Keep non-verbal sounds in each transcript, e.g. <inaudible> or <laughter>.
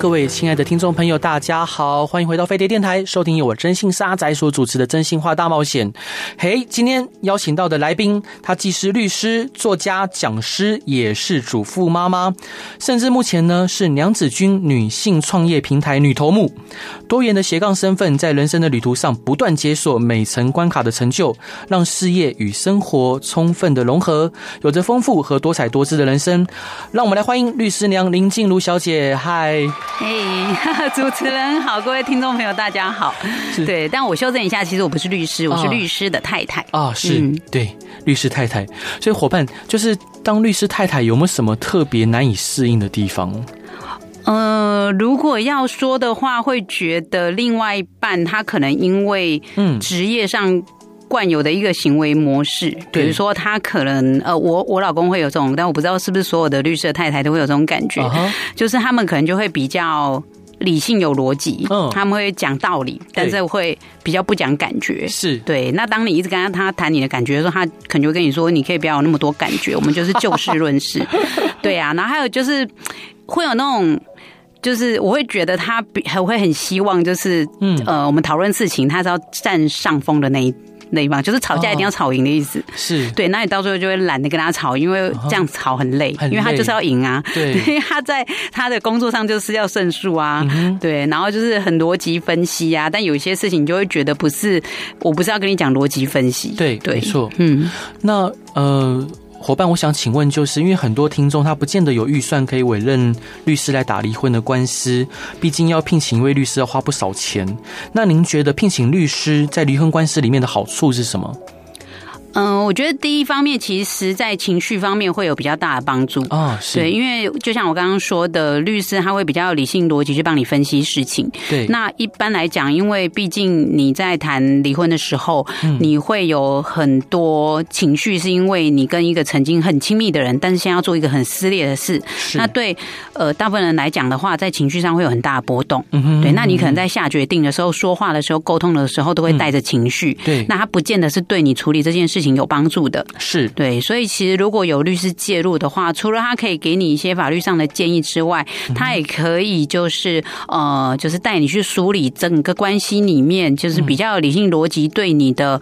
各位亲爱的听众朋友，大家好，欢迎回到飞碟电台，收听由我真心沙仔所主持的《真心话大冒险》。嘿，今天邀请到的来宾，她既是律师、作家、讲师，也是主妇妈妈，甚至目前呢是娘子军女性创业平台女头目。多元的斜杠身份，在人生的旅途上不断解锁每层关卡的成就，让事业与生活充分的融合，有着丰富和多彩多姿的人生。让我们来欢迎律师娘林静茹小姐。嗨。嘿 <laughs> 主持人好，各位听众朋友，大家好。对，但我修正一下，其实我不是律师，我是律师的太太。啊、哦，是、嗯、对，律师太太。所以伙伴，就是当律师太太有没有什么特别难以适应的地方？呃，如果要说的话，会觉得另外一半他可能因为嗯职业上。惯有的一个行为模式，比如说他可能呃，我我老公会有这种，但我不知道是不是所有的绿色太太都会有这种感觉，uh huh. 就是他们可能就会比较理性有逻辑，uh huh. 他们会讲道理，但是会比较不讲感觉，是对。那当你一直跟他他谈你的感觉的时候，他可能就会跟你说，你可以不要有那么多感觉，我们就是就事论事，<laughs> 对啊。然后还有就是会有那种，就是我会觉得他比还会很希望，就是嗯呃，我们讨论事情，他是要占上风的那一。累嘛，就是吵架一定要吵赢的意思。是、哦、对，那你到最后就会懒得跟他吵，因为这样吵很累，因为他就是要赢啊。对，<laughs> 因为他在他的工作上就是要胜诉啊。嗯、对，然后就是很逻辑分析啊，但有些事情你就会觉得不是，我不是要跟你讲逻辑分析。对，对，没错。嗯，那呃。伙伴，我想请问，就是因为很多听众他不见得有预算可以委任律师来打离婚的官司，毕竟要聘请一位律师要花不少钱。那您觉得聘请律师在离婚官司里面的好处是什么？嗯，我觉得第一方面，其实在情绪方面会有比较大的帮助啊。是，对，因为就像我刚刚说的，律师他会比较理性逻辑去帮你分析事情。对，那一般来讲，因为毕竟你在谈离婚的时候，你会有很多情绪，是因为你跟一个曾经很亲密的人，但是现在要做一个很撕裂的事。是，那对呃大部分人来讲的话，在情绪上会有很大的波动。嗯哼，对，那你可能在下决定的时候、说话的时候、沟通的时候，都会带着情绪。对，那他不见得是对你处理这件事情有帮助的，是对，所以其实如果有律师介入的话，除了他可以给你一些法律上的建议之外，他也可以就是呃，就是带你去梳理整个关系里面，就是比较理性逻辑对你的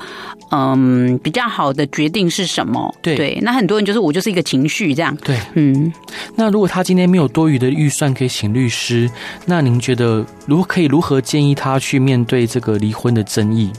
嗯、呃、比较好的决定是什么？对，对，那很多人就是我就是一个情绪这样，对，嗯。那如果他今天没有多余的预算可以请律师，那您觉得如果可以如何建议他去面对这个离婚的争议？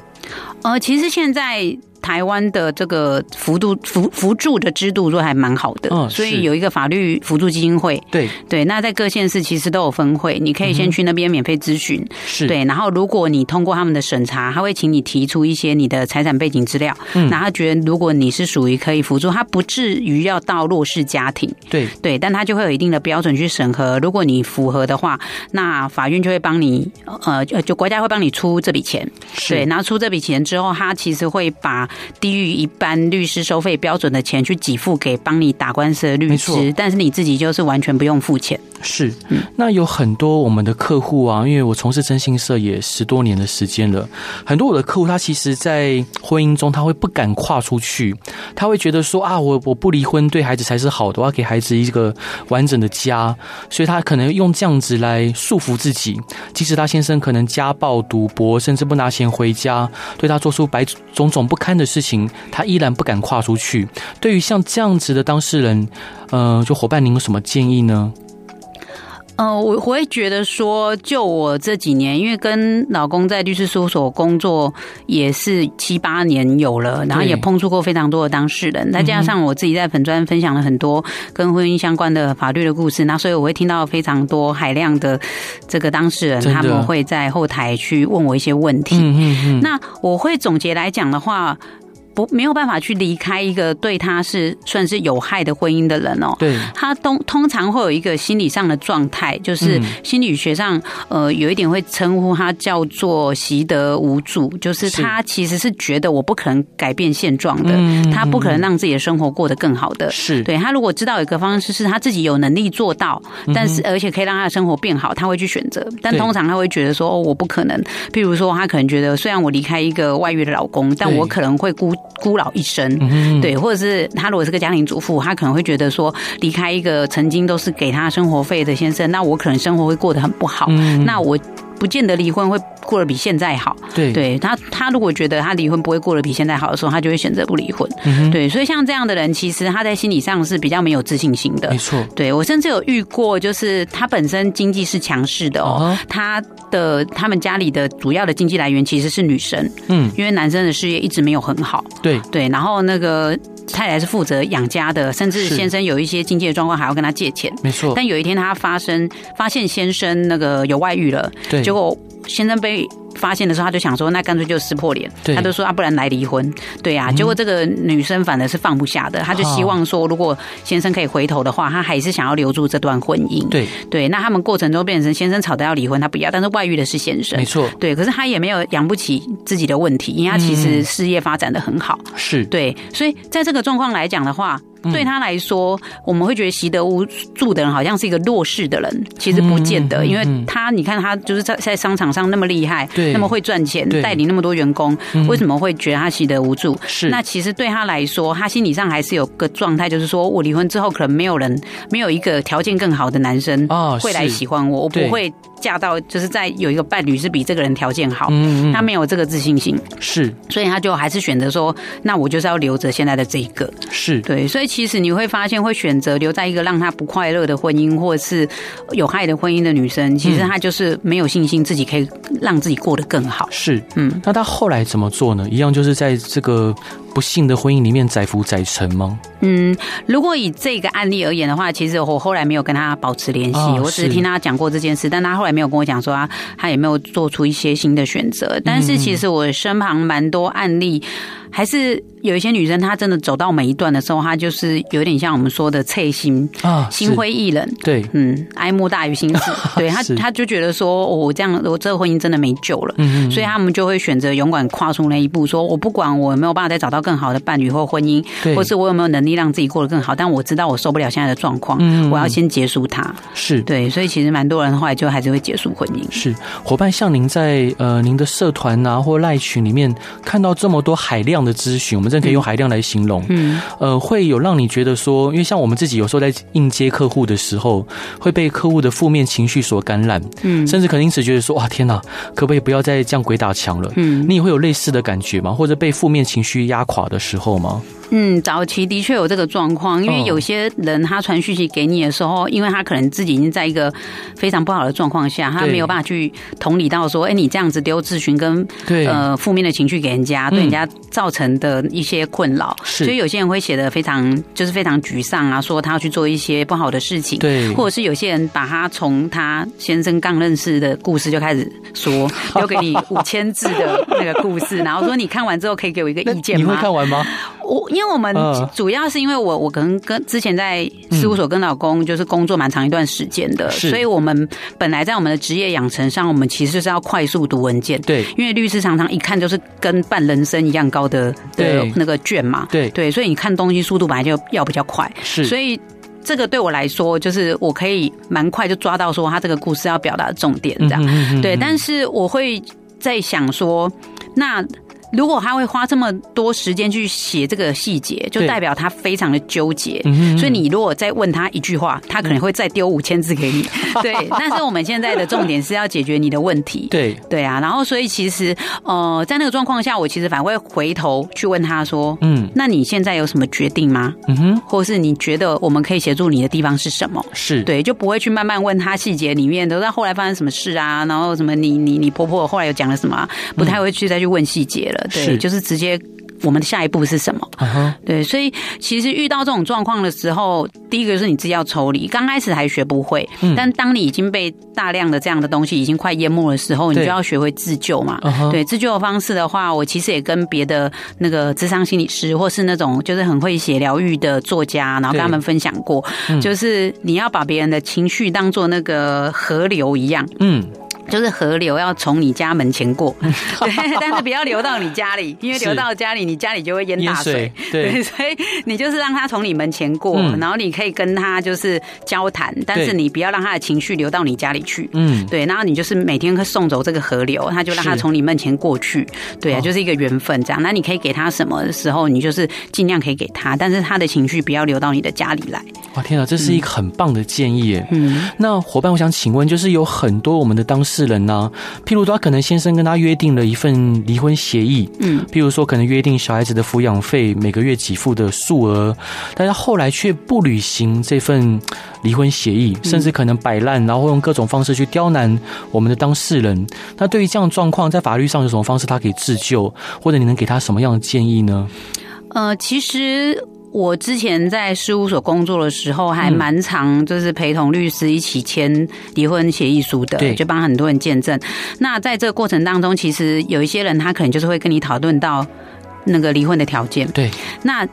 呃，其实现在。台湾的这个辅助辅辅助的制度都还蛮好的，哦、所以有一个法律辅助基金会。对对，那在各县市其实都有分会，你可以先去那边免费咨询。是、嗯、对，然后如果你通过他们的审查，他会请你提出一些你的财产背景资料。嗯，然后他觉得如果你是属于可以辅助，他不至于要到弱势家庭。对对，但他就会有一定的标准去审核。如果你符合的话，那法院就会帮你呃，就国家会帮你出这笔钱。对，然后出这笔钱之后，他其实会把低于一般律师收费标准的钱去给付给帮你打官司的律师，但是你自己就是完全不用付钱。是，那有很多我们的客户啊，因为我从事征信社也十多年的时间了，很多我的客户他其实，在婚姻中他会不敢跨出去，他会觉得说啊，我我不离婚对孩子才是好的，我要给孩子一个完整的家，所以他可能用这样子来束缚自己，即使他先生可能家暴、赌博，甚至不拿钱回家，对他做出百种种不堪的事情，他依然不敢跨出去。对于像这样子的当事人，呃，就伙伴，您有什么建议呢？呃，我我会觉得说，就我这几年，因为跟老公在律师事务所工作也是七八年有了，然后也碰触过非常多的当事人，再加上我自己在粉专分享了很多跟婚姻相关的法律的故事，那所以我会听到非常多海量的这个当事人，他们会在后台去问我一些问题。嗯嗯嗯。那我会总结来讲的话。不没有办法去离开一个对他是算是有害的婚姻的人哦。对，他通通常会有一个心理上的状态，就是心理学上呃有一点会称呼他叫做习得无助，就是他其实是觉得我不可能改变现状的，他不可能让自己的生活过得更好的。是对他如果知道有一个方式是他自己有能力做到，但是而且可以让他的生活变好，他会去选择。但通常他会觉得说哦我不可能，譬如说他可能觉得虽然我离开一个外遇的老公，但我可能会孤。孤老一生，对，或者是他如果是个家庭主妇，他可能会觉得说，离开一个曾经都是给他生活费的先生，那我可能生活会过得很不好，那我。不见得离婚会过得比现在好。对，对他，他如果觉得他离婚不会过得比现在好的时候，他就会选择不离婚。对，所以像这样的人，其实他在心理上是比较没有自信心的。没错。对，我甚至有遇过，就是他本身经济是强势的哦，他的他们家里的主要的经济来源其实是女生。嗯，因为男生的事业一直没有很好。对对，然后那个太太是负责养家的，甚至先生有一些经济的状况还要跟他借钱。没错。但有一天他发生发现先生那个有外遇了。对。结果先生被发现的时候，他就想说，那干脆就撕破脸，他就说啊，不然来离婚，对呀、啊。结果这个女生反而是放不下的，她就希望说，如果先生可以回头的话，她还是想要留住这段婚姻。对对，那他们过程中变成先生吵着要离婚，他不要，但是外遇的是先生，没错。对，可是他也没有养不起自己的问题，因为他其实事业发展的很好，是对，所以在这个状况来讲的话。对他来说，我们会觉得习得无助的人好像是一个弱势的人，其实不见得，因为他你看他就是在在商场上那么厉害，那么会赚钱，带领那么多员工，为什么会觉得他习得无助？是。那其实对他来说，他心理上还是有个状态，就是说我离婚之后，可能没有人，没有一个条件更好的男生会来喜欢我，我不会。嫁到就是在有一个伴侣是比这个人条件好，嗯，他没有这个自信心，是，所以他就还是选择说，那我就是要留着现在的这一个，是。对，所以其实你会发现，会选择留在一个让他不快乐的婚姻，或者是有害的婚姻的女生，其实她就是没有信心自己可以让自己过得更好，是，嗯，那他后来怎么做呢？一样就是在这个。不幸的婚姻里面载浮载沉吗？嗯，如果以这个案例而言的话，其实我后来没有跟他保持联系，哦、我只是听他讲过这件事，但他后来没有跟我讲说他他也没有做出一些新的选择。但是其实我身旁蛮多案例。还是有一些女生，她真的走到每一段的时候，她就是有点像我们说的“脆心”啊，心灰意冷。对，嗯，哀莫大于心死。<laughs> 对她，她就觉得说，我这样，我这个婚姻真的没救了。嗯，所以他们就会选择勇敢跨出那一步，说我不管我有没有办法再找到更好的伴侣或婚姻，或是我有没有能力让自己过得更好，但我知道我受不了现在的状况，我要先结束它。是对，所以其实蛮多人后来就还是会结束婚姻。是伙伴，像您在呃您的社团啊或赖群里面看到这么多海量的咨询，我们真的可以用海量来形容。嗯，呃，会有让你觉得说，因为像我们自己有时候在应接客户的时候，会被客户的负面情绪所感染。嗯，甚至可能因此觉得说，哇，天哪，可不可以不要再这样鬼打墙了？嗯，你也会有类似的感觉吗？或者被负面情绪压垮的时候吗？嗯，早期的确有这个状况，因为有些人他传讯息给你的时候，因为他可能自己已经在一个非常不好的状况下，他没有办法去同理到说，哎，你这样子丢咨询跟呃负面的情绪给人家，对人家造成的一些困扰，所以有些人会写的非常就是非常沮丧啊，说他要去做一些不好的事情，对，或者是有些人把他从他先生刚认识的故事就开始说，<laughs> 留给你五千字的那个故事，然后说你看完之后可以给我一个意见吗？你会看完吗？我因为我们主要是因为我我可能跟之前在事务所跟老公就是工作蛮长一段时间的，所以我们本来在我们的职业养成上，我们其实就是要快速读文件。对，因为律师常常一看就是跟办人生一样高的的那个卷嘛。对对，所以你看东西速度本来就要比较快。是，所以这个对我来说，就是我可以蛮快就抓到说他这个故事要表达的重点这样。对，但是我会在想说那。如果他会花这么多时间去写这个细节，就代表他非常的纠结。所以你如果再问他一句话，他可能会再丢五千字给你。<laughs> 对，但是我们现在的重点是要解决你的问题。对，对啊。然后，所以其实呃，在那个状况下，我其实反而会回头去问他说：“嗯，那你现在有什么决定吗？嗯哼，或是你觉得我们可以协助你的地方是什么？是对，就不会去慢慢问他细节里面，都在后来发生什么事啊？然后什么你你你婆婆后来又讲了什么？不太会去再去问细节了。”对，是。就是直接我们的下一步是什么？对，所以其实遇到这种状况的时候，第一个是你自己要抽离，刚开始还学不会，嗯，但当你已经被大量的这样的东西已经快淹没的时候，你就要学会自救嘛。对，自救的方式的话，我其实也跟别的那个智商心理师，或是那种就是很会写疗愈的作家，然后跟他们分享过，就是你要把别人的情绪当做那个河流一样，嗯。就是河流要从你家门前过，<laughs> 对，但是不要流到你家里，<laughs> 因为流到家里，你家里就会淹大水。对，对，<laughs> 所以你就是让他从你门前过，嗯，然后你可以跟他就是交谈，但是你不要让他的情绪流到你家里去。嗯，对，然后你就是每天会送走这个河流，他就让他从你门前过去。对啊，就是一个缘分这样。那你可以给他什么的时候，你就是尽量可以给他，但是他的情绪不要流到你的家里来。哇，天啊，这是一个很棒的建议耶。嗯，那伙伴，我想请问，就是有很多我们的当事人呢，譬如说，他可能先生跟他约定了一份离婚协议，嗯，譬如说，可能约定小孩子的抚养费每个月给付的数额，但是后来却不履行这份离婚协议，甚至可能摆烂，然后用各种方式去刁难我们的当事人。那对于这样的状况，在法律上有什么方式他可以自救，或者你能给他什么样的建议呢？呃，其实。我之前在事务所工作的时候，还蛮常就是陪同律师一起签离婚协议书的，对，就帮很多人见证。那在这个过程当中，其实有一些人他可能就是会跟你讨论到那个离婚的条件，对，那。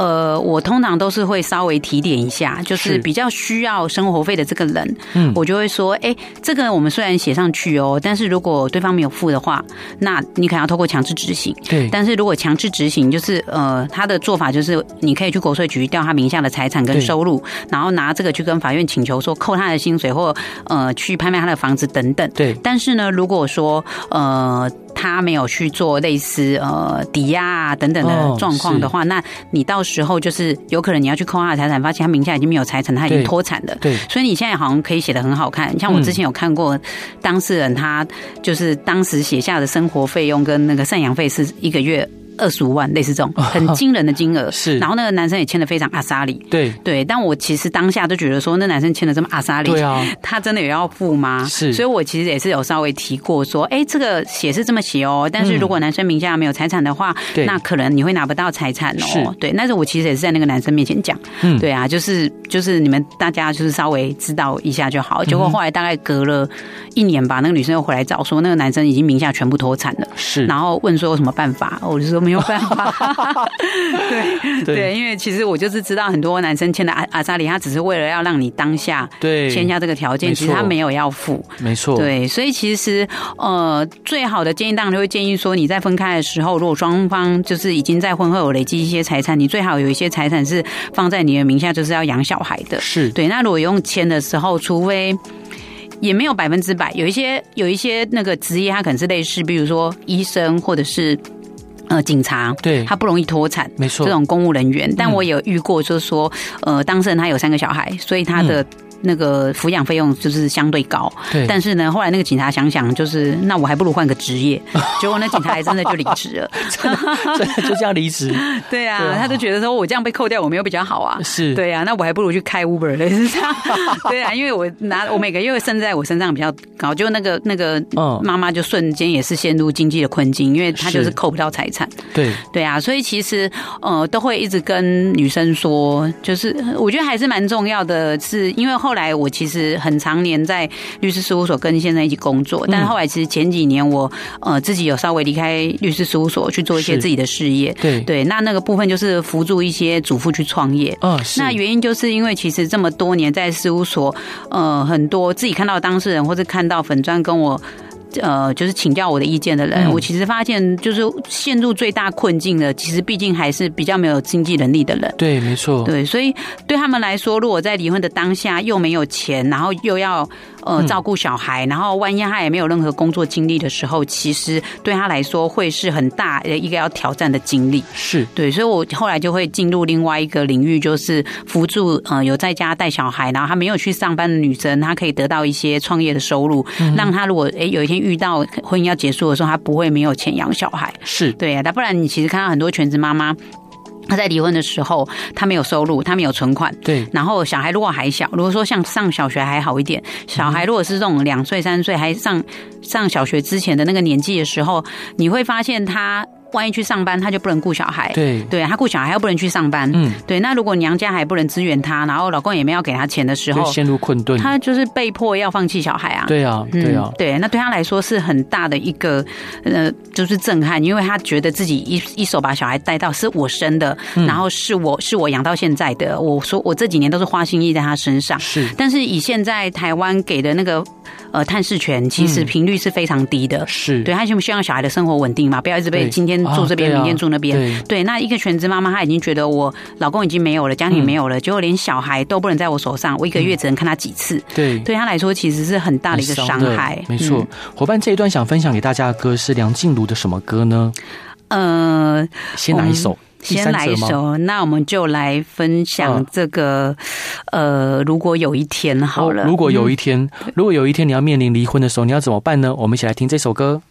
呃，我通常都是会稍微提点一下，就是比较需要生活费的这个人，嗯，我就会说，哎，这个我们虽然写上去哦，但是如果对方没有付的话，那你可能要透过强制执行。对，但是如果强制执行，就是呃，他的做法就是你可以去国税局调他名下的财产跟收入，然后拿这个去跟法院请求说扣他的薪水或呃去拍卖他的房子等等。对，但是呢，如果说呃。他没有去做类似呃抵押啊等等的状况的话，哦，那你到时候就是有可能你要去扣他的财产，发现他名下已经没有财产，他已经脱产了。对，所以你现在好像可以写的很好看，像我之前有看过当事人，他就是当时写下的生活费用跟那个赡养费是一个月。二十五万，类似这种很惊人的金额，<laughs> 是。然后那个男生也签的非常阿莎里，对对。但我其实当下都觉得说，那男生签的这么阿莎里，对啊，他真的有要付吗？是。所以我其实也是有稍微提过说，哎，这个写是这么写哦，但是如果男生名下没有财产的话，对，那可能你会拿不到财产哦。对。但是我其实也是在那个男生面前讲，嗯，对啊，就是就是你们大家就是稍微知道一下就好。结果后来大概隔了一年吧，那个女生又回来找说，那个男生已经名下全部脱产了，是。然后问说有什么办法，我就说。没有办法，<laughs> 对对，因为其实我就是知道很多男生签的阿阿扎里，他只是为了要让你当下对。签下这个条件，其实他没有要付，没错，对，所以其实呃，最好的建议当然就会建议说，你在分开的时候，如果双方就是已经在婚后有累积一些财产，你最好有一些财产是放在你的名下，就是要养小孩的，是。对。那如果用签的时候，除非也没有百分之百，有一些有一些那个职业，他可能是类似，比如说医生或者是。呃，警察，对，他不容易脱产，没错，这种公务人员，但我有遇过，就是说，呃，当事人他有三个小孩，所以他的。那个抚养费用就是相对高，对。但是呢，后来那个警察想想，就是那我还不如换个职业。<laughs> 结果那警察还真的就离职了，<laughs> 真的就这样离职。<laughs> 对啊，他就觉得说我这样被扣掉，我没有比较好啊。是，对啊，那我还不如去开 Uber 类似这样。对啊，因为我拿我每个月生在我身上比较高，就那个那个妈妈就瞬间也是陷入经济的困境，因为她就是扣不到财产。对对啊，所以其实呃都会一直跟女生说，就是我觉得还是蛮重要的，是因为后。后来我其实很常年在律师事务所跟先生一起工作，但是后来其实前几年我呃自己有稍微离开律师事务所去做一些自己的事业，对对，那那个部分就是辅助一些主妇去创业。嗯，那原因就是因为其实这么多年在事务所，呃，很多自己看到当事人或者看到粉砖跟我。呃，就是请教我的意见的人，我其实发现，就是陷入最大困境的，其实毕竟还是比较没有经济能力的人。对，没错。对，所以对他们来说，如果在离婚的当下又没有钱，然后又要。呃，照顾小孩，然后万一他也没有任何工作经历的时候，其实对他来说会是很大的一个要挑战的经历。是对，所以我后来就会进入另外一个领域，就是辅助呃有在家带小孩，然后他没有去上班的女生，她可以得到一些创业的收入，嗯、让她如果诶有一天遇到婚姻要结束的时候，她不会没有钱养小孩。是对啊，那不然你其实看到很多全职妈妈。他在离婚的时候，他没有收入，他没有存款。对。然后小孩如果还小，如果说像上小学还好一点，小孩如果是这种两岁三岁还上上小学之前的那个年纪的时候，你会发现他万一去上班，他就不能顾小孩。对，对他顾小孩又不能去上班。嗯，对。那如果娘家还不能支援他，然后老公也没有给他钱的时候，陷入困顿。他就是被迫要放弃小孩啊。对啊，对啊，对。那对他来说是很大的一个呃，就是震撼，因为他觉得自己一一手把小孩带到是我生的，然后是我是我养到现在的。我说我这几年都是花心意在他身上。是。但是以现在台湾给的那个呃探视权，其实频率是非常低的。是。对他希希望小孩的生活稳定嘛，不要一直被今天住这边，明天住那边。对，对，那一个全职妈妈，她已经觉得我老公已经没有了，家庭没有了，嗯、结果连小孩都不能在我手上，我一个月只能看他几次。对，对他来说其实是很大的一个伤害。没错，伙伴这一段想分享给大家的歌是梁静茹的什么歌呢？呃，先来一首，先来一首，那我们就来分享这个。呃，如果有一天好了，如果有一天，如果有一天你要面临离婚的时候，你要怎么办呢？我们一起来听这首歌。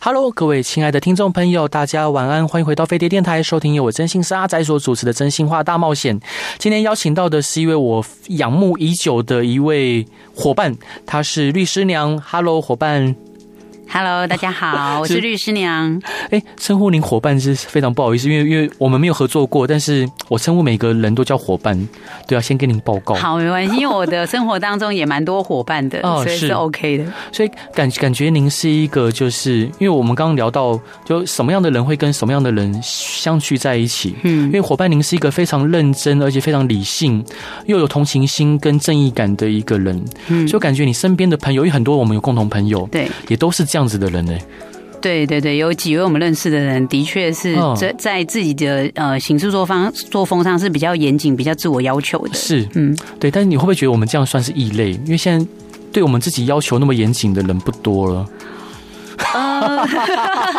Hello，各位亲爱的听众朋友，大家晚安，欢迎回到飞碟电台，收听由我真心是阿仔所主持的《真心话大冒险》。今天邀请到的是一位我仰慕已久的一位伙伴，她是律师娘。Hello，伙伴。Hello，大家好，<laughs> 我是律师娘。哎，称呼您伙伴是非常不好意思，因为因为我们没有合作过，但是我称呼每个人都叫伙伴，对啊，先跟您报告。好，没关系，因为我的生活当中也蛮多伙伴的，哦，所以是 OK 的。所以感感觉您是一个，就是因为我们刚刚聊到，就什么样的人会跟什么样的人相聚在一起。嗯，因为伙伴您是一个非常认真而且非常理性，又有同情心跟正义感的一个人。嗯，就感觉你身边的朋友有很多，我们有共同朋友，对，也都是这样。这样子的人呢？对对对，有几位我们认识的人，的确是在在自己的呃行事作风作风上是比较严谨、比较自我要求的。是，嗯，对。但是你会不会觉得我们这样算是异类？因为现在对我们自己要求那么严谨的人不多了。呃，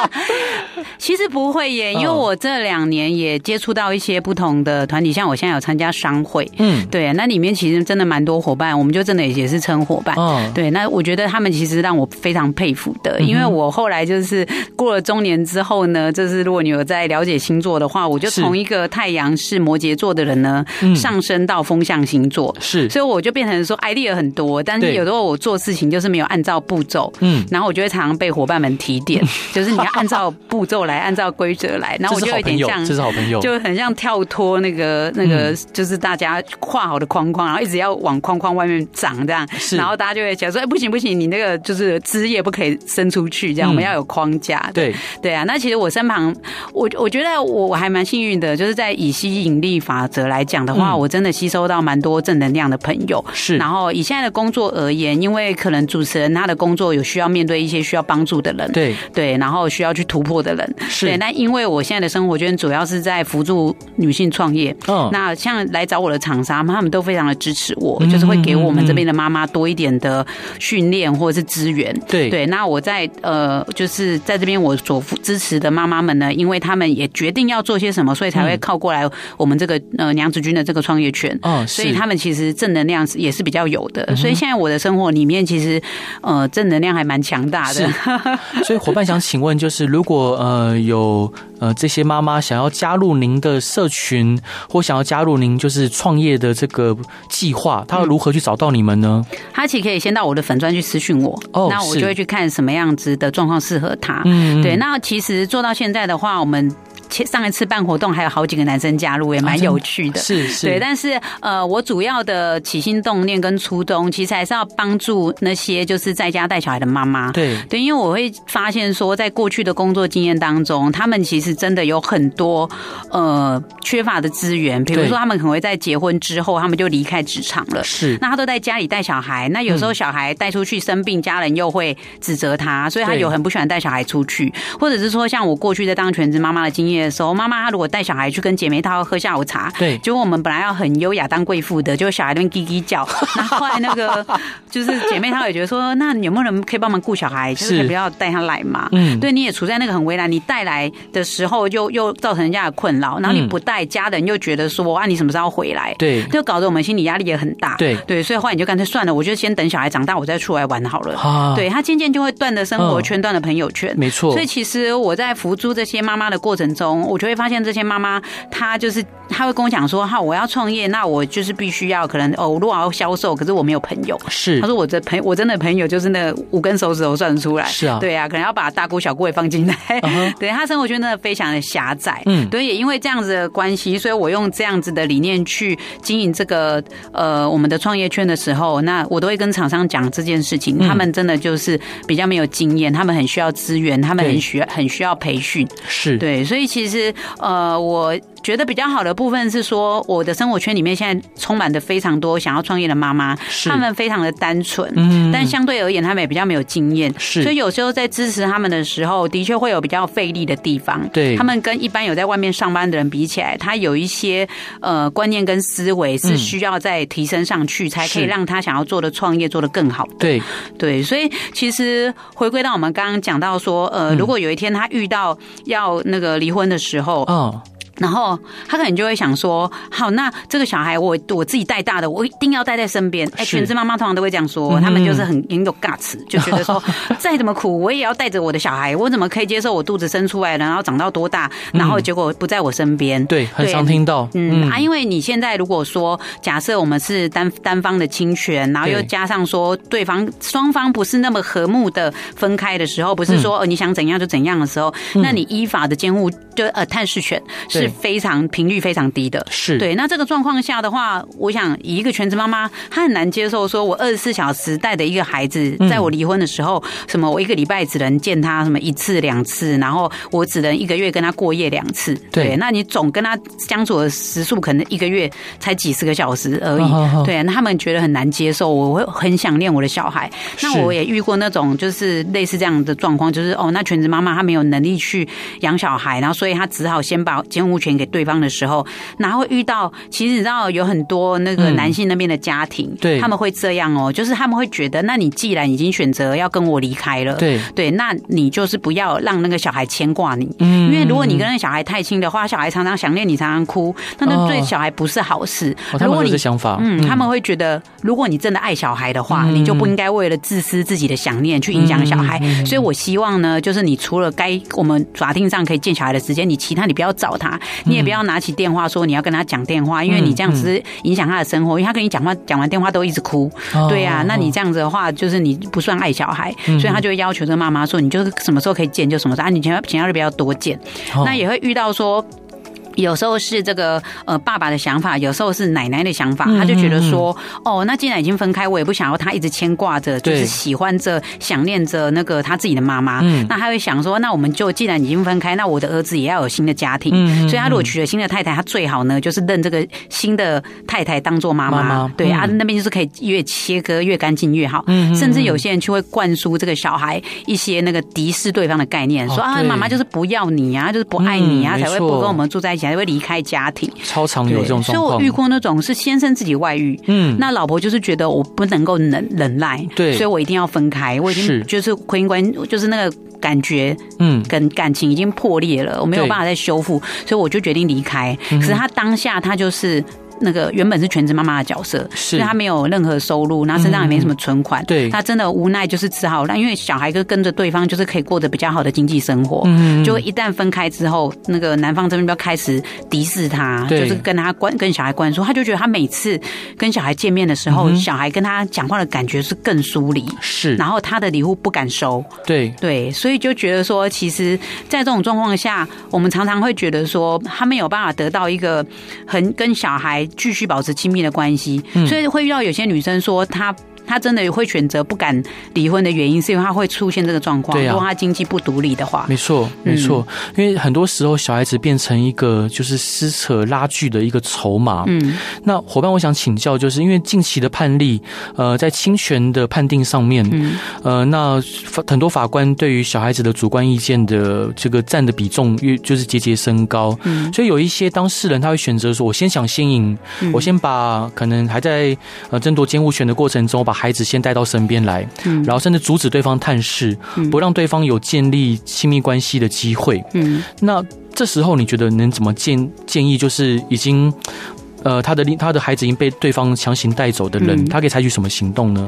<laughs> 其实不会耶，因为我这两年也接触到一些不同的团体，像我现在有参加商会，嗯，对，那里面其实真的蛮多伙伴，我们就真的也是称伙伴，嗯，对，那我觉得他们其实让我非常佩服的，因为我后来就是过了中年之后呢，就是如果你有在了解星座的话，我就从一个太阳是摩羯座的人呢，上升到风象星座，是，所以我就变成说 idea 很多，但是有时候我做事情就是没有按照步骤，嗯，然后我就会常常被伙伴们提点，<laughs> 就是你要按照步骤来，按照规则来。<laughs> 然后我就有点像，这是好朋友，就很像跳脱那个那个，就是大家画好的框框，然后一直要往框框外面长这样。是，然后大家就会讲说，哎，不行不行，你那个就是枝叶不可以伸出去，这样我们要有框架。对对啊，那其实我身旁，我我觉得我我还蛮幸运的，就是在以吸引力法则来讲的话，我真的吸收到蛮多正能量的朋友。是，然后以现在的工作而言，因为可能主持人他的工作有需要面对一些需要帮助的人。对对，然后需要去突破的人，是对。那因为我现在的生活圈主要是在辅助女性创业，嗯，那像来找我的厂商，他们都非常的支持我，就是会给我们这边的妈妈多一点的训练或者是资源。对对，那我在呃，就是在这边我所支持的妈妈们呢，因为他们也决定要做些什么，所以才会靠过来我们这个呃娘子军的这个创业圈。嗯，所以他们其实正能量也是比较有的。所以现在我的生活里面其实呃正能量还蛮强大的。所以伙伴想请问，就是如果呃有呃这些妈妈想要加入您的社群，或想要加入您就是创业的这个计划，她要如何去找到你们呢？她其实可以先到我的粉专去私讯我，哦，那我就会去看什么样子的状况适合她。嗯，对。那其实做到现在的话，我们。上一次办活动还有好几个男生加入，也蛮有趣的。是是，对。但是呃，我主要的起心动念跟初衷，其实还是要帮助那些就是在家带小孩的妈妈。对对，因为我会发现说，在过去的工作经验当中，他们其实真的有很多呃缺乏的资源。比如说，他们可能会在结婚之后，他们就离开职场了。是。那他都在家里带小孩，那有时候小孩带出去生病，家人又会指责他，所以他有很不喜欢带小孩出去，或者是说，像我过去在当全职妈妈的经验。的时候，妈妈她如果带小孩去跟姐妹她要喝下午茶，对，结果我们本来要很优雅当贵妇的，结果小孩那边叽叽叫，<laughs> 那后来那个就是姐妹她也觉得说，那有没有人可以帮忙顾小孩，就是不要带他来嘛？嗯，对，你也处在那个很为难，你带来的时候又又造成人家的困扰，然后你不带，家人又觉得说啊，你什么时候回来？对，就搞得我们心理压力也很大。对对，所以后来你就干脆算了，我就先等小孩长大，我再出来玩好了。啊，对他渐渐就会断了生活圈，断了朋友圈，没错。所以其实我在扶助这些妈妈的过程中。中，我就会发现这些妈妈，她就是她会跟我讲说，哈，我要创业，那我就是必须要可能哦，如果要销售，可是我没有朋友，是，她说我的朋我真的朋友就是那五根手指头算得出来，是啊，对啊，可能要把大姑小姑也放进来，uh <laughs> -huh. 对，她生活圈真的非常的狭窄，嗯，对，也因为这样子的关系，所以我用这样子的理念去经营这个呃我们的创业圈的时候，那我都会跟厂商讲这件事情，嗯，他们真的就是比较没有经验，他们很需要资源，他们很需要很需要培训，是。对，所以其实呃我。觉得比较好的部分是说，我的生活圈里面现在充满着非常多想要创业的妈妈，她们非常的单纯，嗯，但相对而言，她们也比较没有经验，是，所以有时候在支持他们的时候，的确会有比较费力的地方。对，他们跟一般有在外面上班的人比起来，他有一些呃观念跟思维是需要再提升上去，才可以让他想要做的创业做得更好。对，对，所以其实回归到我们刚刚讲到说，呃，如果有一天他遇到要那个离婚的时候，嗯。然后他可能就会想说：好，那这个小孩我我自己带大的，我一定要带在身边。哎，全职妈妈通常都会这样说，嗯、他们就是很很有 guts，就觉得说再怎么苦我也要带着我的小孩。我怎么可以接受我肚子生出来了，然后长到多大，然后结果不在我身边？嗯、对，很常听到。嗯啊，因为你现在如果说假设我们是单单方的侵权，然后又加上说对方双方不是那么和睦的分开的时候，不是说呃你想怎样就怎样的时候，嗯、那你依法的监护就呃探视权是。非常频率非常低的，是对。那这个状况下的话，我想以一个全职妈妈，她很难接受，说我二十四小时带的一个孩子，在我离婚的时候，什么我一个礼拜只能见他什么一次两次，然后我只能一个月跟他过夜两次。对，那你总跟他相处的时速可能一个月才几十个小时而已。对，那他们觉得很难接受，我会很想念我的小孩。那我也遇过那种就是类似这样的状况，就是哦，那全职妈妈她没有能力去养小孩，然后所以她只好先把监护权给对方的时候，然后遇到，其实你知道有很多那个男性那边的家庭，嗯、对，他们会这样哦，就是他们会觉得，那你既然已经选择要跟我离开了，对。对，那你就是不要让那个小孩牵挂你，嗯，因为如果你跟那个小孩太亲的话，小孩常常想念你，常常哭，那那对小孩不是好事。哦、如果你、哦、想法，嗯，他们会觉得，如果你真的爱小孩的话，嗯、你就不应该为了自私自己的想念去影响小孩。嗯、所以我希望呢，就是你除了该我们法定上可以见小孩的时间，你其他你不要找他，你也不要拿起电话说你要跟他讲电话，因为你这样子影响他的生活，因为他跟你讲话讲完电话都一直哭，对呀、啊，那你这样子的话，就是你不算爱小孩，所以他就会要求这个妈妈说，你就是什么时候可以见就什么时候啊，你请请要是比较多见，那也会遇到说。有时候是这个呃爸爸的想法，有时候是奶奶的想法，他就觉得说，哦，那既然已经分开，我也不想要他一直牵挂着，就是喜欢着、想念着那个他自己的妈妈。那他会想说，那我们就既然已经分开，那我的儿子也要有新的家庭。所以他如果娶了新的太太，他最好呢就是认这个新的太太当做妈妈。对啊，那边就是可以越切割越干净越好。甚至有些人就会灌输这个小孩一些那个敌视对方的概念，说啊，妈妈就是不要你啊，就是不爱你啊，才会不跟我们住在一起。才会离开家庭，超常有这种状况。所以我遇过那种是先生自己外遇，嗯，那老婆就是觉得我不能够忍忍耐，对，所以我一定要分开。我已经就是婚姻关，就是那个感觉，嗯，跟感情已经破裂了，我没有办法再修复，所以我就决定离开。可是他当下他就是。那个原本是全职妈妈的角色，是。她没有任何收入，然后身上也没什么存款，对，她真的无奈，就是只好让，因为小孩跟跟着对方，就是可以过得比较好的经济生活。嗯，就一旦分开之后，那个男方这边就开始敌视他，就是跟他关跟小孩关说，他就觉得他每次跟小孩见面的时候，小孩跟他讲话的感觉是更疏离，是，然后他的礼物不敢收，对。对，所以就觉得说，其实，在这种状况下，我们常常会觉得说，他没有办法得到一个很跟小孩。继续保持亲密的关系，所以会遇到有些女生说她。他真的会选择不敢离婚的原因，是因为他会出现这个状况。对啊，如果他经济不独立的话，没错，没错。因为很多时候小孩子变成一个就是撕扯拉锯的一个筹码。嗯，那伙伴，我想请教，就是因为近期的判例，呃，在侵权的判定上面，嗯，呃，那很多法官对于小孩子的主观意见的这个占的比重越就是节节升高。嗯，所以有一些当事人他会选择说，我先想先赢，我先把可能还在呃争夺监护权的过程中把。孩子先带到身边来，然后甚至阻止对方探视，不让对方有建立亲密关系的机会。嗯，那这时候你觉得能怎么建建议？就是已经呃，他的他的孩子已经被对方强行带走的人，嗯、他可以采取什么行动呢？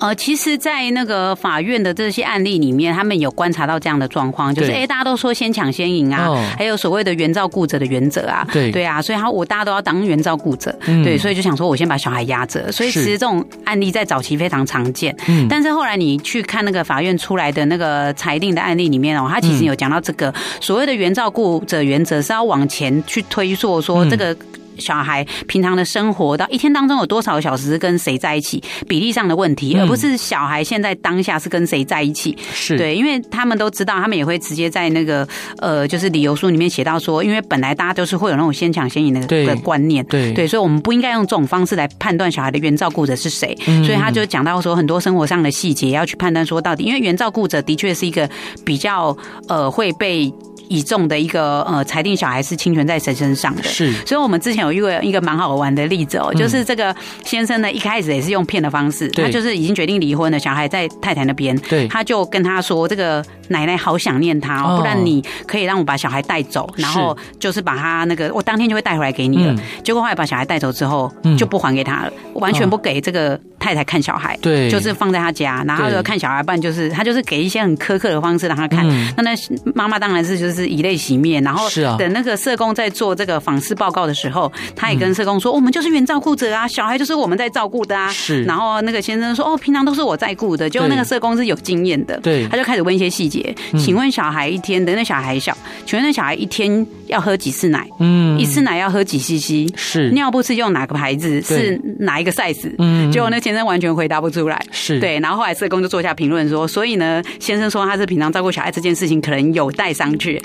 呃，其实，在那个法院的这些案例里面，他们有观察到这样的状况，就是哎，大家都说先抢先赢啊，哦、还有所谓的原照顾者的原则啊，对。对啊，所以他我大家都要当原照顾者，嗯、对，所以就想说我先把小孩压着，所以其实这种案例在早期非常常见，嗯，但是后来你去看那个法院出来的那个裁定的案例里面哦，他其实有讲到这个所谓的原照顾者原则是要往前去推溯说这个。嗯小孩平常的生活到一天当中有多少个小时跟谁在一起，比例上的问题，而不是小孩现在当下是跟谁在一起。是。对，因为他们都知道，他们也会直接在那个呃，就是理由书里面写到说，因为本来大家都是会有那种先抢先赢的的观念，对。对，所以我们不应该用这种方式来判断小孩的原照顾者是谁。所以他就讲到说，很多生活上的细节要去判断说，到底因为原照顾者的确是一个比较呃会被。倚重的一个呃裁定小孩是侵权在谁身上的，是，所以我们之前有遇过一个蛮好玩的例子哦，就是这个先生呢一开始也是用骗的方式，他就是已经决定离婚了，小孩在太太那边，对，他就跟他说这个奶奶好想念他哦，不然你可以让我把小孩带走，然后就是把他那个我当天就会带回来给你了。结果后来把小孩带走之后就不还给他了，完全不给这个太太看小孩，对，就是放在他家，然后就看小孩，不然就是他就是给一些很苛刻的方式让他看，那那妈妈当然是就是。以泪洗面，然后等那个社工在做这个访视报告的时候，他也跟社工说：“我们就是原照顾者啊，小孩就是我们在照顾的啊。”是。然后那个先生说：“哦，平常都是我在顾的。”结果那个社工是有经验的，对，他就开始问一些细节。请问小孩一天，等那小孩小，请问那小孩一天要喝几次奶？嗯，一次奶要喝几 CC？是。尿布是用哪个牌子？是哪一个 size？嗯。结果那先生完全回答不出来。是。对，然后后来社工就做下评论说：“所以呢，先生说他是平常照顾小孩这件事情，可能有待商榷。”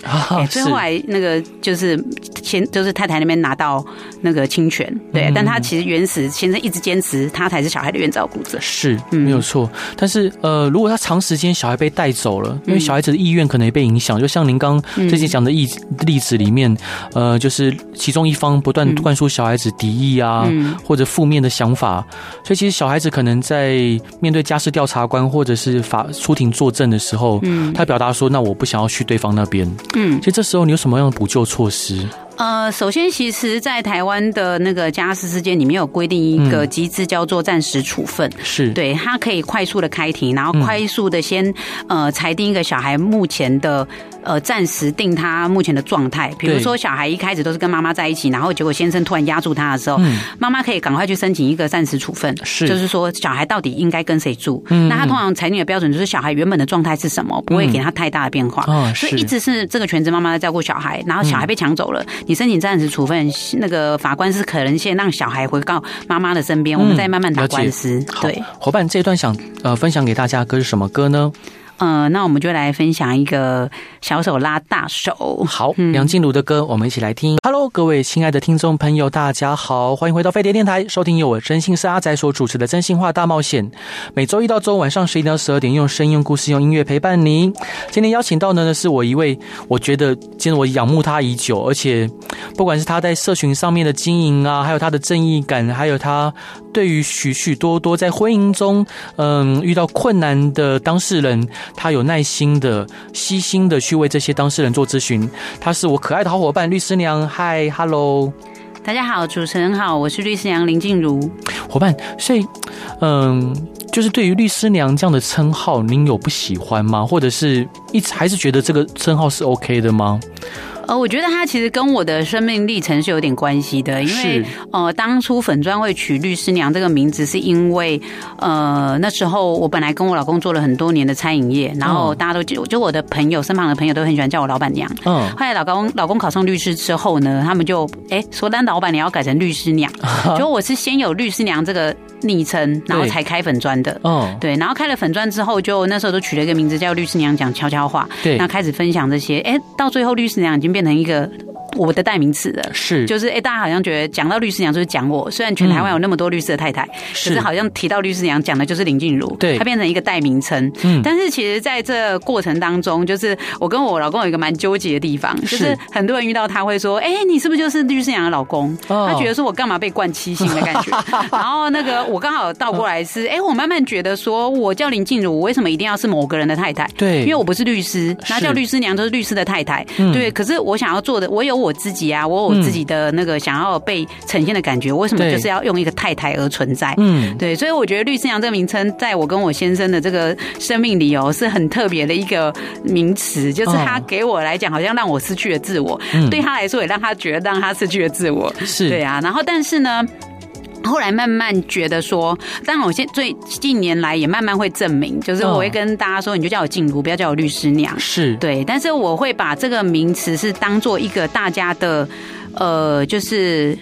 所以后来那个就是先就是太太那边拿到那个侵权，对，但他其实原始先生一直坚持他才是小孩的原照顾者，是没有错。但是呃，如果他长时间小孩被带走了，因为小孩子的意愿可能也被影响，就像您刚最近讲的例例子里面，呃，就是其中一方不断灌输小孩子敌意啊，或者负面的想法，所以其实小孩子可能在面对家事调查官或者是法出庭作证的时候，嗯，他表达说，那我不想要去对方那边，嗯，其实这时候你有什么样的补救措施？呃，首先，其实，在台湾的那个家事事件里面有规定一个机制，叫做暂时处分，嗯、是。对，它可以快速的开庭，然后快速的先呃裁定一个小孩目前的呃暂时定他目前的状态。比如说，小孩一开始都是跟妈妈在一起，然后结果先生突然压住他的时候，妈妈可以赶快去申请一个暂时处分，是就是说小孩到底应该跟谁住？嗯、那他通常裁定的标准就是小孩原本的状态是什么，不会给他太大的变化。嗯、所以一直是这个全职妈妈在照顾小孩，然后小孩被抢走了。你申请暂时处分，那个法官是可能先让小孩回到妈妈的身边，我们再慢慢打官司。嗯、对，伙伴，这一段想呃分享给大家歌是什么歌呢？呃，那我们就来分享一个小手拉大手。好，梁静茹的歌，我们一起来听。Hello，各位亲爱的听众朋友，大家好，欢迎回到飞碟电台，收听由我真心是阿仔所主持的《真心话大冒险》。每周一到周五晚上十一点到十二点，用声音、用故事、用音乐陪伴您。今天邀请到的呢，是我一位，我觉得今天我仰慕他已久，而且不管是他在社群上面的经营啊，还有他的正义感，还有他对于许许多多在婚姻中嗯遇到困难的当事人。他有耐心的、悉心的去为这些当事人做咨询。他是我可爱的好伙伴，律师娘。嗨，Hello，大家好，主持人好，我是律师娘林静茹。伙伴，所以，嗯，就是对于律师娘这样的称号，您有不喜欢吗？或者是一直还是觉得这个称号是 OK 的吗？呃，我觉得他其实跟我的生命历程是有点关系的，因为呃，当初粉专会取律师娘这个名字，是因为呃那时候我本来跟我老公做了很多年的餐饮业，然后大家都就就我的朋友身旁的朋友都很喜欢叫我老板娘。嗯，后来老公老公考上律师之后呢，他们就哎说，当老板娘要改成律师娘，<laughs> 就我是先有律师娘这个昵称，然后才开粉砖的。嗯，对，然后开了粉砖之后，就那时候都取了一个名字叫律师娘讲悄悄话。对，那开始分享这些，哎，到最后律师娘已经。变成一个我的代名词的，是就是哎，大家好像觉得讲到律师娘就是讲我，虽然全台湾有那么多律师的太太，可是好像提到律师娘讲的就是林静茹，对，她变成一个代名称。嗯，但是其实在这过程当中，就是我跟我老公有一个蛮纠结的地方，就是很多人遇到他会说，哎，你是不是就是律师娘的老公？他觉得说我干嘛被冠七星的感觉。<laughs> 然后那个我刚好倒过来是，哎，我慢慢觉得说我叫林静茹，我为什么一定要是某个人的太太？对，因为我不是律师，那叫律师娘就是律师的太太。对，可是我想要做的，我有。我自己啊，我有我自己的那个想要被呈现的感觉，为什么就是要用一个太太而存在？嗯，对，所以我觉得“律师娘”这个名称，在我跟我先生的这个生命里哦，是很特别的一个名词，就是他给我来讲，好像让我失去了自我，对他来说也让他觉得让他失去了自我，是对啊。然后，但是呢。后来慢慢觉得说，当然我现最近年来也慢慢会证明，就是我会跟大家说，你就叫我静茹，不要叫我律师娘，是对。但是我会把这个名词是当做一个大家的，呃，就是。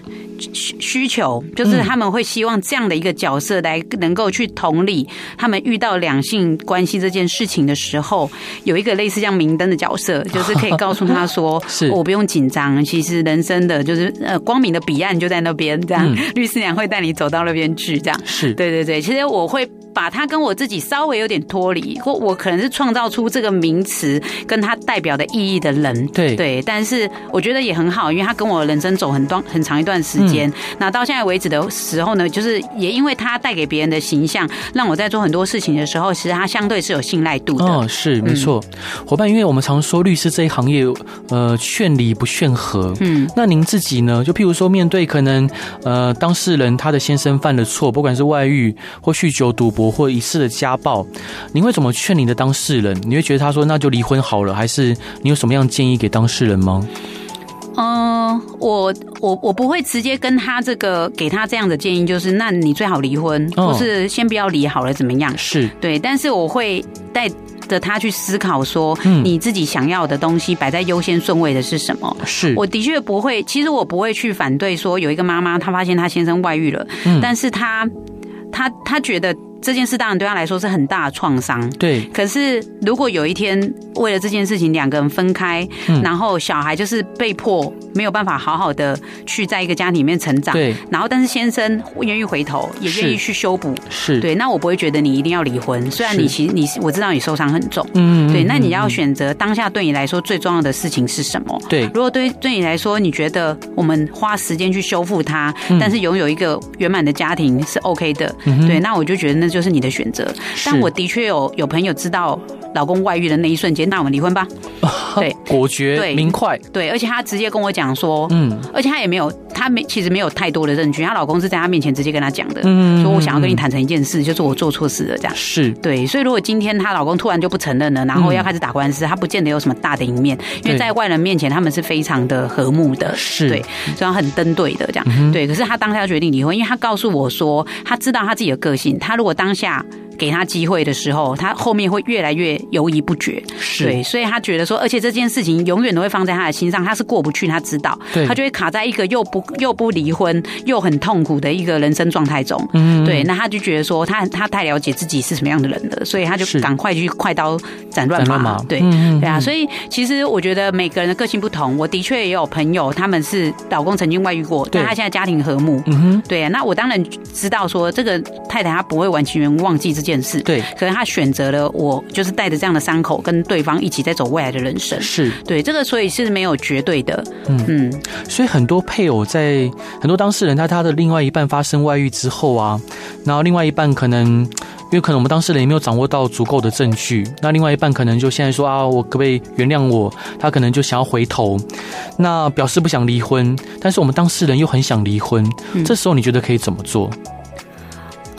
需需求就是他们会希望这样的一个角色来能够去同理他们遇到两性关系这件事情的时候，有一个类似像明灯的角色，<laughs> 就是可以告诉他说：“ <laughs> 是我不用紧张，其实人生的就是呃光明的彼岸就在那边。”这样，<laughs> 律师娘会带你走到那边去。这样是对对对，其实我会。把它跟我自己稍微有点脱离，或我可能是创造出这个名词跟它代表的意义的人，对对，但是我觉得也很好，因为他跟我人生走很多很长一段时间，嗯、那到现在为止的时候呢，就是也因为他带给别人的形象，让我在做很多事情的时候，其实他相对是有信赖度的。哦，是没错，伙伴，因为我们常说律师这一行业，呃，劝离不劝和，嗯，那您自己呢？就譬如说，面对可能呃当事人他的先生犯了错，不管是外遇或酗酒赌博。或疑似的家暴，你会怎么劝你的当事人？你会觉得他说那就离婚好了，还是你有什么样建议给当事人吗？嗯、呃，我我我不会直接跟他这个给他这样的建议，就是那你最好离婚，或是先不要离好了，怎么样？是对，但是我会带着他去思考说，你自己想要的东西摆在优先顺位的是什么？是，我的确不会，其实我不会去反对说有一个妈妈她发现她先生外遇了，嗯、但是她她她觉得。这件事当然对他来说是很大的创伤，对。可是如果有一天为了这件事情两个人分开，嗯，然后小孩就是被迫没有办法好好的去在一个家庭里面成长，对。然后但是先生愿意回头，也愿意去修补，是对。那我不会觉得你一定要离婚，虽然你其实你我知道你受伤很重，嗯，对。那你要选择当下对你来说最重要的事情是什么？对。如果对对你来说，你觉得我们花时间去修复它，但是拥有一个圆满的家庭是 OK 的，对。那我就觉得那。就是你的选择，但我的确有有朋友知道老公外遇的那一瞬间，那我们离婚吧。<laughs> 对，果决，对，明快，对，而且他直接跟我讲说，嗯，而且他也没有，他没，其实没有太多的证据，她老公是在她面前直接跟她讲的，嗯，说我想要跟你坦诚一件事，就是我做错事了，这样。是。对，所以如果今天她老公突然就不承认了，然后要开始打官司，他不见得有什么大的赢面，因为在外人面前他们是非常的和睦的，是。对，所以很登对的这样，对，可是她当下决定离婚，因为她告诉我说，她知道她自己的个性，她如果当下。给他机会的时候，他后面会越来越犹豫不决。是对，所以他觉得说，而且这件事情永远都会放在他的心上，他是过不去，他知道，对他就会卡在一个又不又不离婚又很痛苦的一个人生状态中。嗯，对，那他就觉得说他，他他太了解自己是什么样的人了，所以他就赶快去快刀斩乱麻。对，对啊，所以其实我觉得每个人的个性不同，我的确也有朋友，他们是老公曾经外遇过，但他现在家庭和睦。嗯哼，对啊，那我当然知道说这个太太她不会完全忘记自己。件事对，可能他选择了我，就是带着这样的伤口跟对方一起在走未来的人生。是对这个，所以是没有绝对的。嗯嗯，所以很多配偶在很多当事人，他他的另外一半发生外遇之后啊，然后另外一半可能因为可能我们当事人也没有掌握到足够的证据，那另外一半可能就现在说啊，我可不可以原谅我？他可能就想要回头，那表示不想离婚，但是我们当事人又很想离婚，嗯，这时候你觉得可以怎么做？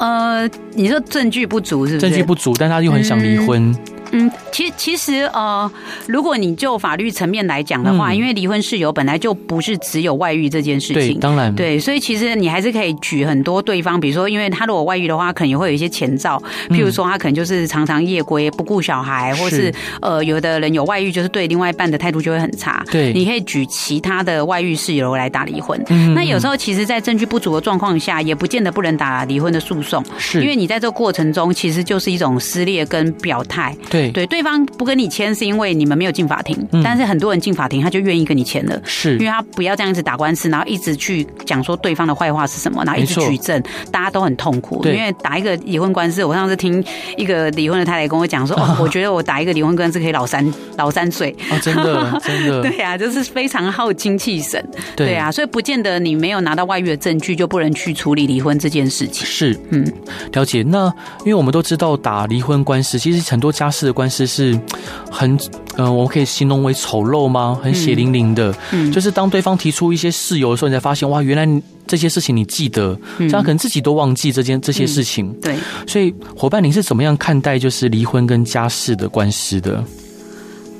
呃，你说证据不足是不是？证据不足，但他又很想离婚。嗯嗯，其其实呃，如果你就法律层面来讲的话，嗯、因为离婚事由本来就不是只有外遇这件事情，对，当然。对，所以其实你还是可以举很多对方，比如说，因为他如果外遇的话，可能也会有一些前兆，譬如说他可能就是常常夜归、不顾小孩，或是呃，有的人有外遇，就是对另外一半的态度就会很差。对，你可以举其他的外遇事由来打离婚。嗯，那有时候其实，在证据不足的状况下，也不见得不能打离婚的诉讼，是。因为你在这个过程中，其实就是一种撕裂跟表态。对。对。对，对方不跟你签是因为你们没有进法庭，嗯、但是很多人进法庭，他就愿意跟你签了，是。因为他不要这样子打官司，然后一直去讲说对方的坏话是什么，然后一直举证，大家都很痛苦。因为打一个离婚官司，我上次听一个离婚的太太跟我讲说，<laughs> 哦，我觉得我打一个离婚官司可以老三老三岁，哦，真的 <laughs> 真的，对啊，就是非常耗精气神，对啊，所以不见得你没有拿到外遇的证据就不能去处理离婚这件事情。是，嗯，了解。那因为我们都知道打离婚官司，其实很多家事。的官司是很，嗯、呃，我们可以形容为丑陋吗？很血淋淋的。嗯，就是当对方提出一些事由的时候，你才发现哇，原来这些事情你记得，这样可能自己都忘记这件这些事情。嗯、对，所以伙伴，您是怎么样看待就是离婚跟家事的官司的？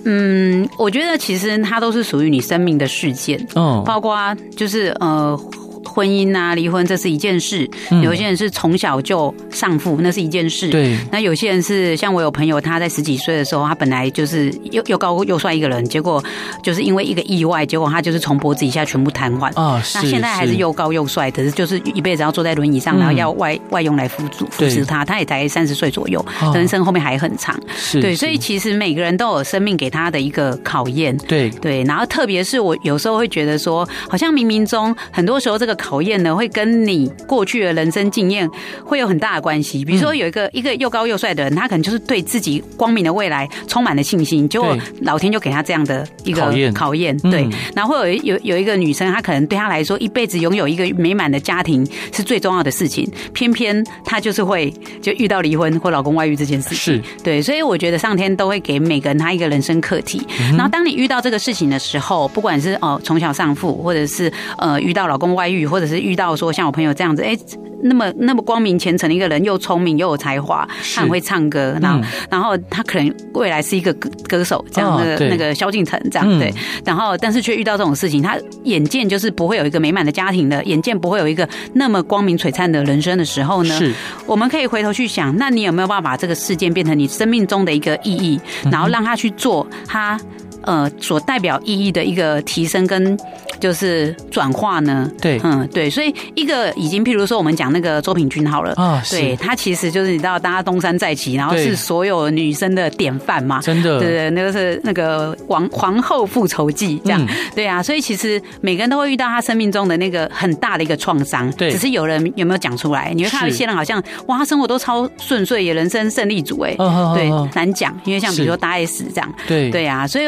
嗯，我觉得其实它都是属于你生命的事件，嗯，包括就是呃。婚姻啊，离婚这是一件事。有些人是从小就丧父，那是一件事。对。那有些人是像我有朋友，他在十几岁的时候，他本来就是又又高又帅一个人，结果就是因为一个意外，结果他就是从脖子以下全部瘫痪。啊，那现在还是又高又帅，可是就是一辈子要坐在轮椅上，然后要外外佣来辅助扶持他。他也才三十岁左右，人生后面还很长。是。对，所以其实每个人都有生命给他的一个考验。对对。然后特别是我有时候会觉得说，好像冥冥中很多时候这个。考验呢，会跟你过去的人生经验会有很大的关系。比如说，有一个一个又高又帅的人，他可能就是对自己光明的未来充满了信心，结果老天就给他这样的一个考验。考验对，然后会有有有一个女生，她可能对她来说，一辈子拥有一个美满的家庭是最重要的事情，偏偏她就是会就遇到离婚或老公外遇这件事情。是对，所以我觉得上天都会给每个人他一个人生课题。然后当你遇到这个事情的时候，不管是哦从小丧父，或者是呃遇到老公外遇，或者是遇到说像我朋友这样子，哎，那么那么光明前程的一个人，又聪明又有才华，他很会唱歌，然后然后他可能未来是一个歌歌手，这样的那个萧敬腾这样对，然后但是却遇到这种事情，他眼见就是不会有一个美满的家庭的，眼见不会有一个那么光明璀璨的人生的时候呢，是。我们可以回头去想，那你有没有办法把这个事件变成你生命中的一个意义，然后让他去做他呃所代表意义的一个提升跟。就是转化呢，对，嗯，对，所以一个已经，譬如说我们讲那个周品君好了，啊，对，他其实就是你知道，大家东山再起，然后是所有女生的典范嘛，真的，对对，那个是那个王皇后复仇记这样，对啊，所以其实每个人都会遇到他生命中的那个很大的一个创伤，对，只是有人有没有讲出来？你会看到一些人好像哇，他生活都超顺遂，也人生胜利组哎，对，难讲，因为像比如说大 S 这样，对。对啊，所以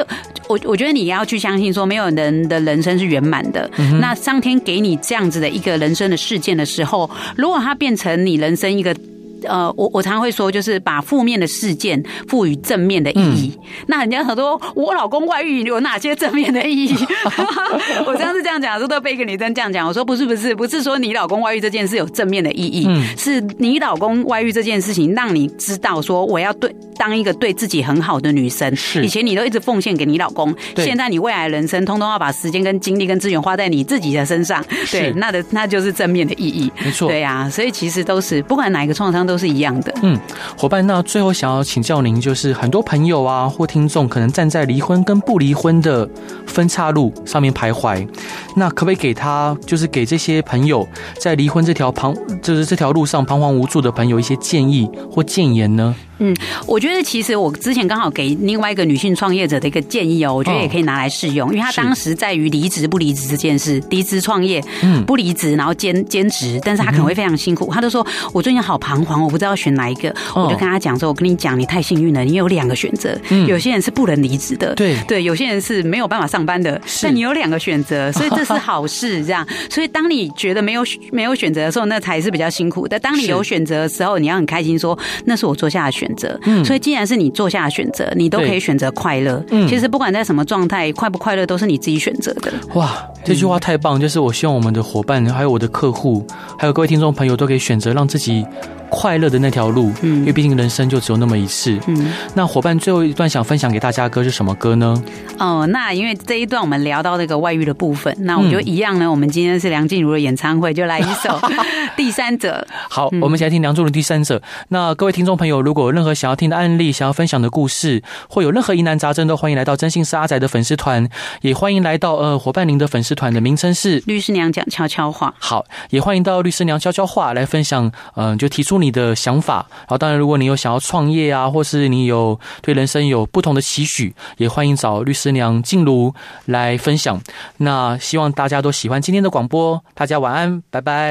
我我觉得你要去相信说，没有人的人生是圆。满的，那上天给你这样子的一个人生的事件的时候，如果它变成你人生一个。呃，我我常常会说，就是把负面的事件赋予正面的意义。嗯、那人家很多，我老公外遇有哪些正面的意义？<laughs> <laughs> 我上次这样讲，说都被一个女生这样讲。我说不是不是不是说你老公外遇这件事有正面的意义，嗯、是你老公外遇这件事情让你知道说我要对当一个对自己很好的女生。是以前你都一直奉献给你老公，现在你未来人生通通要把时间跟精力跟资源花在你自己的身上。对，那的那就是正面的意义。没错，对呀、啊，所以其实都是不管哪一个创伤都。都是一样的。嗯，伙伴，那最后想要请教您，就是很多朋友啊或听众可能站在离婚跟不离婚的分岔路上面徘徊，那可不可以给他，就是给这些朋友在离婚这条旁，就是这条路上彷徨无助的朋友一些建议或建言呢？嗯，我觉得其实我之前刚好给另外一个女性创业者的一个建议哦，我觉得也可以拿来试用，因为她当时在于离职不离职这件事，离职创业，嗯，不离职然后兼兼职，但是她可能会非常辛苦。她就说：“我最近好彷徨，我不知道选哪一个。”我就跟她讲说：“我跟你讲，你太幸运了，你有两个选择。有些人是不能离职的，对对，有些人是没有办法上班的，但你有两个选择，所以这是好事。这样，<laughs> 所以当你觉得没有没有选择的时候，那才是比较辛苦的。当你有选择的时候，你要很开心，说那是我做下的选择。”选择，嗯，所以既然是你做下的选择，你都可以选择快乐。嗯，其实不管在什么状态，快不快乐都是你自己选择的。哇，这句话太棒！就是我希望我们的伙伴，还有我的客户，还有各位听众朋友，都可以选择让自己。快乐的那条路，嗯，因为毕竟人生就只有那么一次，嗯。那伙伴最后一段想分享给大家的歌是什么歌呢？哦，那因为这一段我们聊到那个外遇的部分，那我们就一样呢。我们今天是梁静茹的演唱会，就来一首 <laughs>《第三者》。好，我们先来听梁静茹的《第三者》。那各位听众朋友，如果有任何想要听的案例、想要分享的故事，或有任何疑难杂症，都欢迎来到真心是阿仔的粉丝团，也欢迎来到呃伙伴您的粉丝团的名称是律师娘讲悄悄话。好，也欢迎到律师娘悄悄话来分享，嗯、呃，就提出你的想法，然后当然，如果你有想要创业啊，或是你有对人生有不同的期许，也欢迎找律师娘静茹来分享。那希望大家都喜欢今天的广播，大家晚安，拜拜。